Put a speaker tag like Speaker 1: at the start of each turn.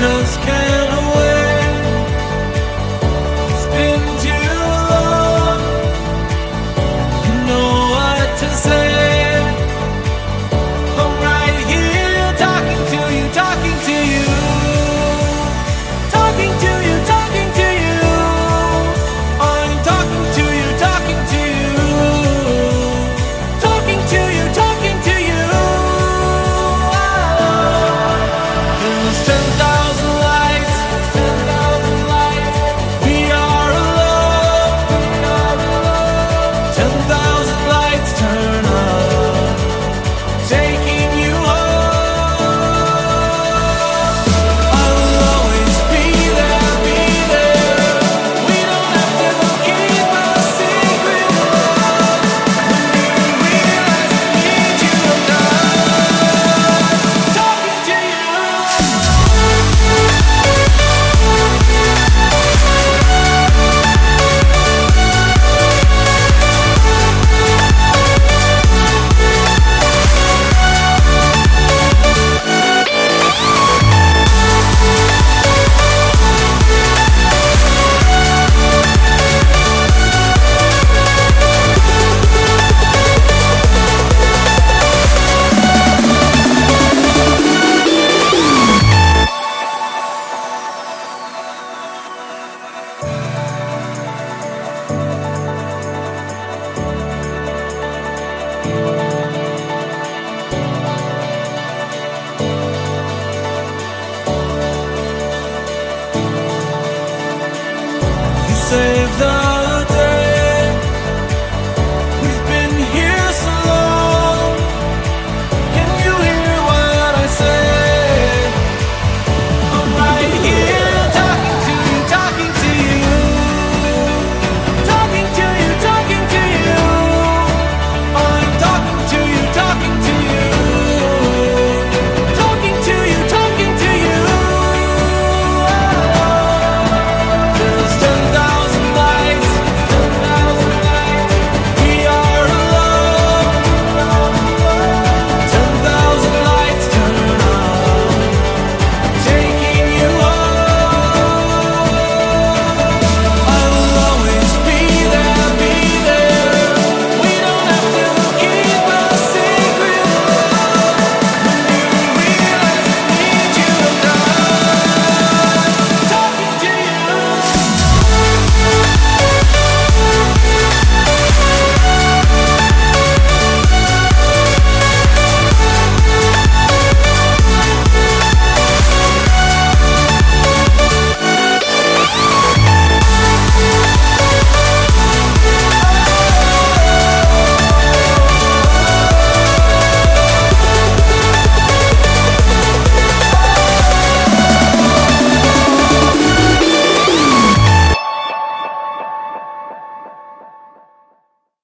Speaker 1: just can't You saved the